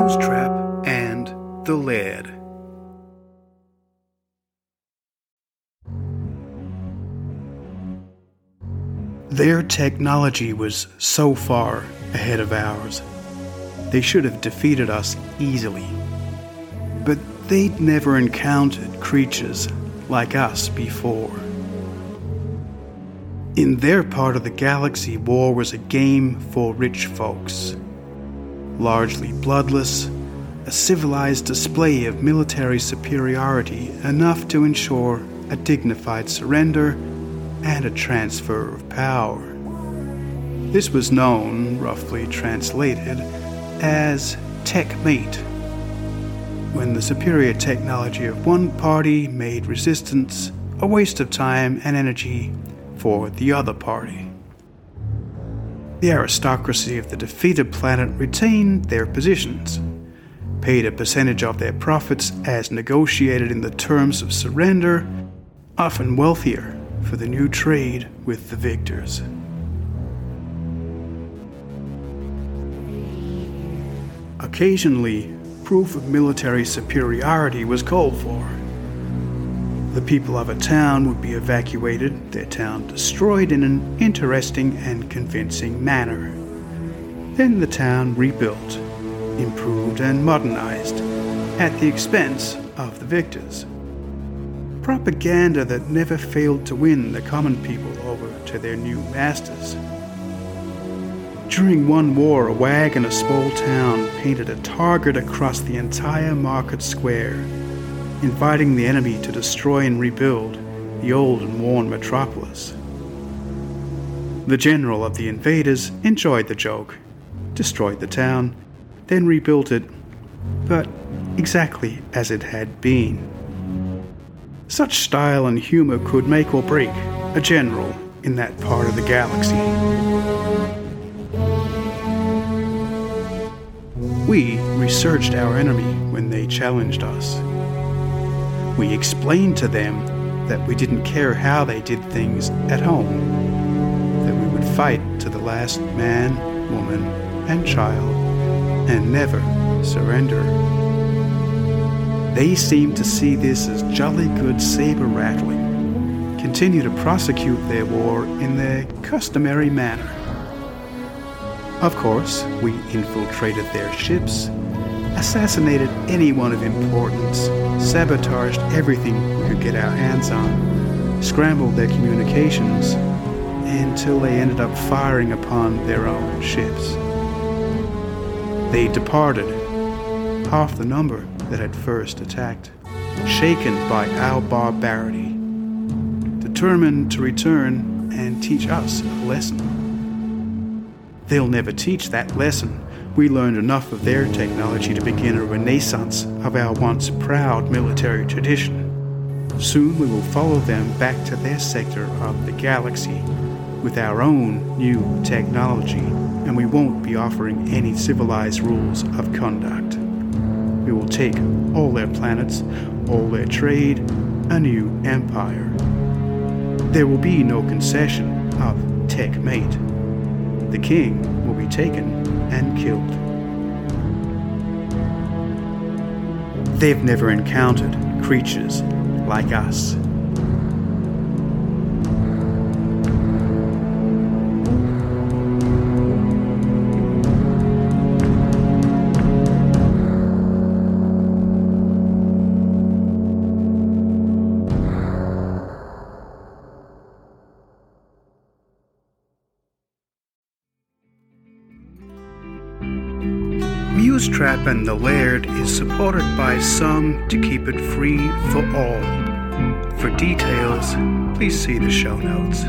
Musetrap and the Laird. Their technology was so far ahead of ours. They should have defeated us easily. But they'd never encountered creatures like us before. In their part of the galaxy, war was a game for rich folks. Largely bloodless, a civilized display of military superiority enough to ensure a dignified surrender and a transfer of power. This was known, roughly translated, as techmate, when the superior technology of one party made resistance a waste of time and energy for the other party. The aristocracy of the defeated planet retained their positions, paid a percentage of their profits as negotiated in the terms of surrender, often wealthier for the new trade with the victors. Occasionally, proof of military superiority was called for. The people of a town would be evacuated, their town destroyed in an interesting and convincing manner. Then the town rebuilt, improved, and modernized at the expense of the victors. Propaganda that never failed to win the common people over to their new masters. During one war, a wag in a small town painted a target across the entire market square inviting the enemy to destroy and rebuild the old and worn metropolis. The general of the invaders enjoyed the joke, destroyed the town, then rebuilt it, but exactly as it had been. Such style and humor could make or break a general in that part of the galaxy. We researched our enemy when they challenged us. We explained to them that we didn't care how they did things at home, that we would fight to the last man, woman, and child, and never surrender. They seemed to see this as jolly good saber rattling, continue to prosecute their war in their customary manner. Of course, we infiltrated their ships assassinated anyone of importance, sabotaged everything we could get our hands on, scrambled their communications, until they ended up firing upon their own ships. They departed, half the number that had first attacked, shaken by our barbarity, determined to return and teach us a lesson. They'll never teach that lesson we learned enough of their technology to begin a renaissance of our once proud military tradition. Soon we will follow them back to their sector of the galaxy with our own new technology, and we won't be offering any civilized rules of conduct. We will take all their planets, all their trade, a new empire. There will be no concession of tech mate. The king will be taken and killed. They've never encountered creatures like us. Musetrap and the Laird is supported by some to keep it free for all. For details, please see the show notes.